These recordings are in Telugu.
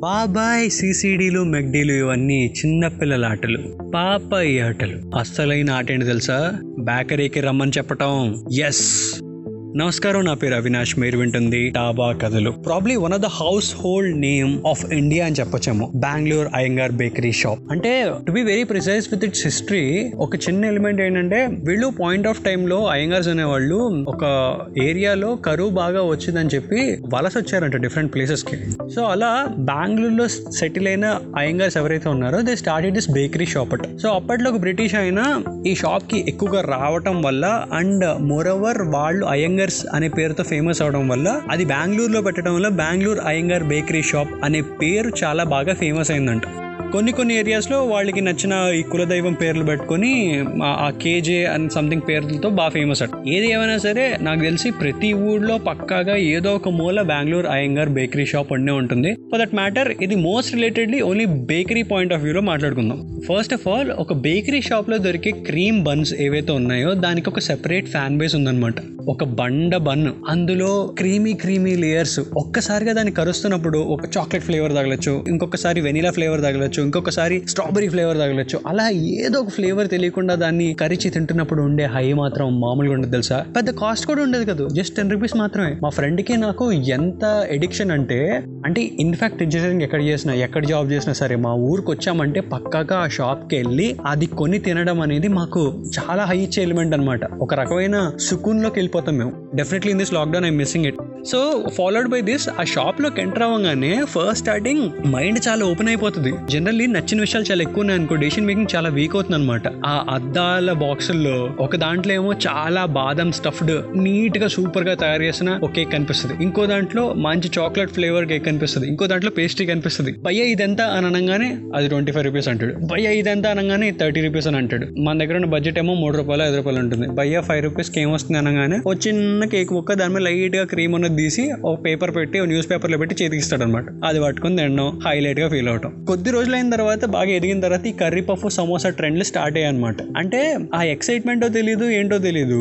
బాబాయ్ సీసీడీలు మెగ్డీలు ఇవన్నీ చిన్నపిల్లల ఆటలు పాపాయి ఆటలు. అస్సలైన ఆట ఏంటి తెలుసా? బేకరీకి రమ్మని చెప్పటం. ఎస్ నమస్కారం నా పేరు అవినాష్. మీరు వింటుంది టాబా కథలు. Probably one of the household name of India అని చెప్పొచ్చేమో. బెంగళూరు అయ్యంగార్ బేకరీ షాప్ అంటే to be very precise with its history ఒక చిన్న ఎలిమెంట్ ఏంటంటే వీళ్ళు పాయింట్ ఆఫ్ టైమ్లో అయ్యంగార్స్ అనేవాళ్ళు ఒక ఏరియాలో కరువు బాగా వచ్చిందని చెప్పి వలస వచ్చారంట డిఫరెంట్ ప్లేసెస్కి. సో అలా బెంగళూరులో సెటిల్ అయిన అయ్యంగార్స్ ఎవరైతే ఉన్నారో they started this bakery shop at. So అప్పట్లో ఒక బ్రిటిష్ అయినా ఈ షాప్కి ఎక్కువగా రావటం వల్ల అండ్ మోర్ ఓవర్ వాళ్ళు అయ్యంగర్స్ అనే పేరుతో ఫేమస్ అవడం వల్ల అది బెంగళూరులో పెట్టడం వల్ల బెంగళూరు అయ్యంగార్ బేకరీ షాప్ అనే పేరు చాలా బాగా ఫేమస్ అయిందంట. కొన్ని కొన్ని ఏరియాస్లో వాళ్ళకి నచ్చిన ఈ కులదైవం పేర్లు పెట్టుకొని ఆ- కేజే అండ్ సంథింగ్ పేర్లతో బాగా ఫేమస్ అట. ఏది ఏమైనా సరే నాకు తెలిసి ప్రతి ఊళ్ళో పక్కాగా ఏదో ఒక మూల బెంగళూరు అయ్యంగార్ బేకరీ షాప్ ఉండే ఉంటుంది. ఫర్ దట్ మ్యాటర్ ఇది most relatedly only bakery point of వ్యూలో మాట్లాడుకుందాం. ఫస్ట్ ఆఫ్ ఆల్ ఒక బేకరీ షాప్లో దొరికే క్రీమ్ బన్స్ ఏవైతే ఉన్నాయో దానికి ఒక సెపరేట్ ఫ్యాన్ బేస్ ఉందన్నమాట. ఒక బండ బన్ అందులో క్రీమీ క్రీమీ లేయర్స్ ఒక్కసారిగా దాన్ని కరుస్తున్నప్పుడు ఒక చాక్లెట్ ఫ్లేవర్ తగలచ్చు ఇంకొకసారి వెనిలా ఫ్లేవర్ తగలచ్చు ఇంకొకసారి స్ట్రాబెరీ ఫ్లేవర్ తగలచ్చు అలా ఏదో ఒక ఫ్లేవర్ తెలియకుండా దాన్ని కరిచి తింటున్నప్పుడు ఉండే హై మాత్రం మామూలుగా ఉండదు తెలుసా? పెద్ద కాస్ట్ కూడా ఉండదు కదా. జస్ట్ టెన్ రూపీస్ మాత్రమే. మా ఫ్రెండ్కి నాకు ఎంత ఎడిక్షన్ అంటే అంటే ఇన్ఫాక్ట్ ఇంజనీరింగ్ ఎక్కడ చేసినా ఎక్కడ జాబ్ చేసినా సరే మా ఊరికి వచ్చామంటే పక్కాగా ఆ షాప్కి వెళ్ళి అది కొని తినడం అనేది మాకు చాలా హై ఇచ్చే ఎలిమెంట్ అనమాట ఒక రకమైన సుకూన్లోకి వెళ్ళిపోతాం మేము. Definitely in this lockdown I missing it so followed by this ఆ షాప్లోకి ఎంటర్ అవ్వగానే ఫస్ట్ స్టార్టింగ్ మైండ్ చాలా ఓపెన్ అయిపోతుంది. జనరల్లీ నచ్చిన విషయాలు చాలా ఎక్కువ ఉన్నాయి అనుకో డెసిషన్ మేకింగ్ చాలా వీక్ అవుతుంది అనమాట ఆ అద్దాల బాక్సుల్లో ఒక దాంట్లో ఏమో చాలా బాదం స్టఫ్డ్ నీట్గా సూపర్గా తయారు చేసిన ఒక కేక్ కనిపిస్తుంది. ఇంకో దాంట్లో మంచి చాక్లెట్ ఫ్లేవర్ కేక్ కనిపిస్తుంది. ఇంకో దాంట్లో పేస్ట్రీ కనిపిస్తుంది. భయ్య ఇదంతా అని అనగానే అది ట్వంటీ ఫైవ్ రూపీస్ అంటాడు. భయ్య ఇదంతా అనగానే థర్టీ రూపీస్ అని అంటాడు. మన దగ్గర ఉన్న బడ్జెట్ ఏమో మూడు రూపాయలు ఐదు రూపాయలు ఉంటుంది. భయ్య ఫైవ్ రూపీస్కి ఏమొస్తుంది? అనగానే ఒక చిన్న కేక్ ముక్క దాని మీద లైట్గా క్రీమ్ ఉన్నది తీసి ఒక పేపర్ పెట్టి ఒక న్యూస్ పేపర్లో పెట్టి చేతికి అనమాట అది పట్టుకుని తినడం హైలైట్గా ఫీల్ అవటం. కొద్ది రోజులు అయిన తర్వాత బాగా ఎదిగిన తర్వాత ఈ కర్రీ పఫ్ సమోసా ట్రెండ్లు స్టార్ట్ అయ్యాయి అనమాట అంటే ఆ ఎక్సైట్మెంటో తెలియదు ఏంటో తెలియదు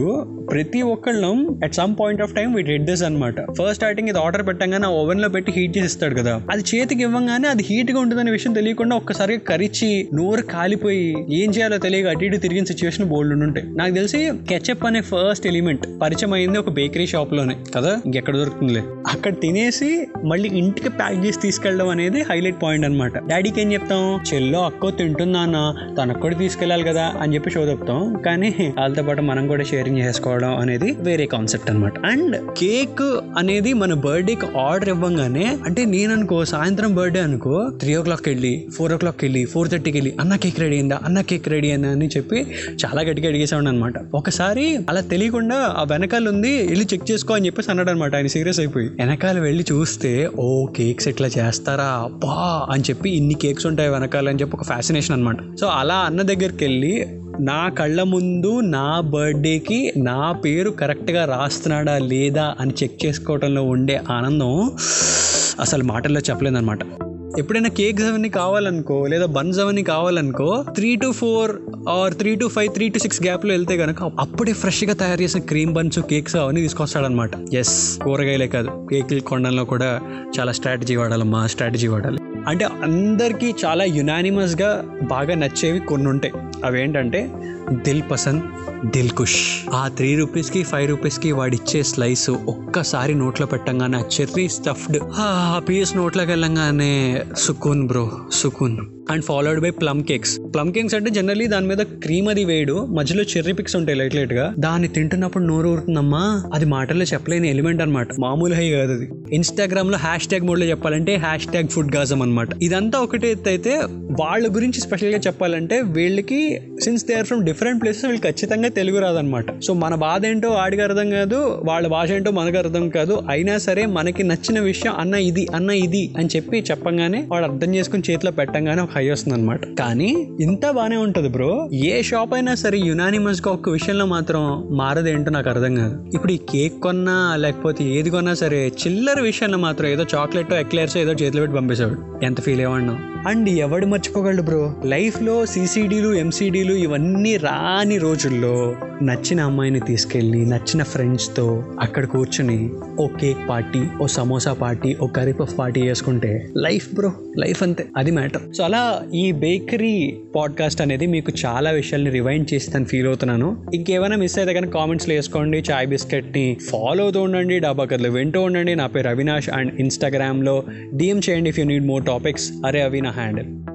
ప్రతి ఒక్కళ్ళం at some point of time వీటి హెడ్ దిస్ అనమాట ఫస్ట్ స్టార్టింగ్ ఇది ఆర్డర్ పెట్టంగానే ఆ ఓవెన్లో పెట్టి హీట్ చేసి ఇస్తాడు కదా. అది చేతికి ఇవ్వగానే అది హీట్గా ఉంటుందనే విషయం తెలియకుండా ఒక్కసారిగా కరిచి నోరు కాలిపోయి ఏం చేయాలో తెలియక అటు ఇటు తిరిగిన సిచ్యువేషన్ బోల్డ్ ఉంటాయి నాకు తెలిసి కెచప్ అనే ఫస్ట్ ఎలిమెంట్ పరిచయం అయింది ఒక బేకరీ షాప్లోనే కదా. ఇంకెక్కడ దొరుకుతుందిలే అక్కడ తినేసి మళ్ళీ ఇంటికి ప్యాక్ చేసి తీసుకెళ్ళడం అనేది హైలైట్ పాయింట్ అనమాట డాడీకి ఏం చెప్తాం? చెల్లో అక్కో తింటుందా అన్న తనకు కూడా తీసుకెళ్ళాలి కదా అని చెప్పి షో చెప్తాం కానీ వాళ్ళతో పాటు మనం కూడా షేరింగ్ చేసుకోవడం అనేది వేరే కాన్సెప్ట్ అనమాట అండ్ కేక్ అనేది మన బర్త్డేకి ఆర్డర్ ఇవ్వగానే అంటే నేను అనుకో సాయంత్రం బర్త్డే అనుకో త్రీ ఓ క్లాక్ వెళ్ళి ఫోర్ ఓ క్లాక్ వెళ్ళి ఫోర్ థర్టీకి వెళ్ళి అన్న కేక్ రెడీ అయిందా? అన్న కేక్ రెడీ అయిందా? అని చెప్పి చాలా గట్టిగా అడిగేసాడు అనమాట ఒకసారి అలా తెలియకుండా ఆ వెనకాల ఉంది వెళ్ళి చెక్ చేసుకో అని చెప్పేసి అన్నాడు అనమాట ఆయన సీరియస్ అయిపోయి. వెనకాల వెళ్ళి చూస్తే ఓ కేక్స్ ఎట్లా చేస్తారా? అబ్బా! అని చెప్పి ఇన్ని కేక్స్ ఉంటాయి వెనకాల అని చెప్పి ఒక ఫ్యాసినేషన్ అనమాట సో అలా అన్న దగ్గరికి వెళ్ళి నా కళ్ళ ముందు నా బర్త్డేకి నా పేరు కరెక్ట్గా రాస్తున్నాడా లేదా అని చెక్ చేసుకోవడంలో ఉండే ఆనందం అసలు మాటల్లో చెప్పలేదన్నమాట. ఎప్పుడైనా కేక్స్ అవన్నీ కావాలనుకో లేదా బన్స్ అవన్నీ కావాలనుకో three to four or three to five three to six గ్యాప్లో వెళ్తే కనుక అప్పుడే ఫ్రెష్గా తయారు చేసిన క్రీమ్ బన్స్ కేక్స్ అవన్నీ తీసుకొస్తాడనమాట ఎస్ కూరగాయలే కాదు. కేకులు కొనడంలో కూడా చాలా స్ట్రాటజీ వాడాలమ్మా స్ట్రాటజీ వాడాలి. అంటే అందరికీ చాలా యునానిమస్గా బాగా నచ్చేవి కొన్ని ఉంటాయి అవేంటంటే దిల్ పసంద్ దిల్ కుష్ ఆ త్రీ రూపీస్కి ఫైవ్ రూపీస్కి వాడిచ్చే స్లైస్ ఒక్కసారి నోట్లో పెట్టంగానే ఆ చెర్రీ స్టఫ్డ్ ఆ పీస్ నోట్లోకి వెళ్ళంగానే సుకూన్ bro సుకూన్. And followed by plum cakes plum cakes అంటే జనరలీ దాని మీద క్రీమ్ అది వేయడు. మధ్యలో చెర్రీ పిక్స్ ఉంటాయి లైట్ లైట్గా. దాన్ని తింటున్నప్పుడు నోరు ఊరుతుందమ్మా. అది మాటల్లో చెప్పలేని ఎలిమెంట్ అనమాట మామూలు హై కాదు అది. ఇన్స్టాగ్రామ్లో హ్యాష్ ట్యాగ్ మోడ్లో చెప్పాలంటే హ్యాష్ ట్యాగ్ ఫుడ్ గాజం అనమాట ఇదంతా ఒకటే అయితే వాళ్ళ గురించి స్పెషల్గా చెప్పాలంటే వీళ్ళకి since they are from different places వీళ్ళు ఖచ్చితంగా తెలుగు రాదనమాట. సో మన బాధ ఏంటో వాడికి అర్థం కాదు వాళ్ళ భాష ఏంటో మనకు అర్థం కాదు. అయినా సరే మనకి నచ్చిన విషయం అన్న ఇది అన్న ఇది అని చెప్పి చెప్పంగానే వాడు అర్థం చేసుకుని చేతిలో పెట్టంగానే ఒక హై వస్తుంది అనమాట కానీ ఇంత బానే ఉంటుంది బ్రో. ఏ షాప్ అయినా సరే యునానిమస్గా ఒక విషయంలో మాత్రం మారదేంటో నాకు అర్థం కాదు. ఇప్పుడు ఈ కేక్ కొన్నా లేకపోతే ఏది కొన్నా సరే చిల్లర విషయంలో మాత్రం ఏదో చాక్లెట్ ఎక్లేర్స్ ఏదో చేతిలో పెట్టి పంపేసేవాడు. ఎంత ఫీల్ అయ్యేవాడినో అండ్ ఎవడు మర్చిపోగలడు బ్రో? లైఫ్లో సీసీడీలు ఎంసీడీలు ఇవన్నీ రాని రోజుల్లో నచ్చిన అమ్మాయిని తీసుకెళ్ళి నచ్చిన ఫ్రెండ్స్తో అక్కడ కూర్చుని ఓ కేక్ పార్టీ ఓ సమోసా పార్టీ ఓ కర్రీ పఫ్ పార్టీ చేసుకుంటే లైఫ్ బ్రో లైఫ్ అంతే. అది మ్యాటర్. సో అలా ఈ బేకరీ పాడ్కాస్ట్ అనేది మీకు చాలా విషయాల్ని రివైండ్ చేసి తను ఫీల్ అవుతున్నాను. ఇంకేమైనా మిస్ అయితే కానీ కామెంట్స్లో వేసుకోండి. చాయ్ బిస్కెట్ని ఫాలో అవుతూ ఉండండి. డాబా కథలు వింటూ ఉండండి. నా పేరు అవినాష్ అండ్ ఇన్స్టాగ్రామ్లో డిఎం చేయండి if you need more topics. అరే అవి నా హ్యాండిల్.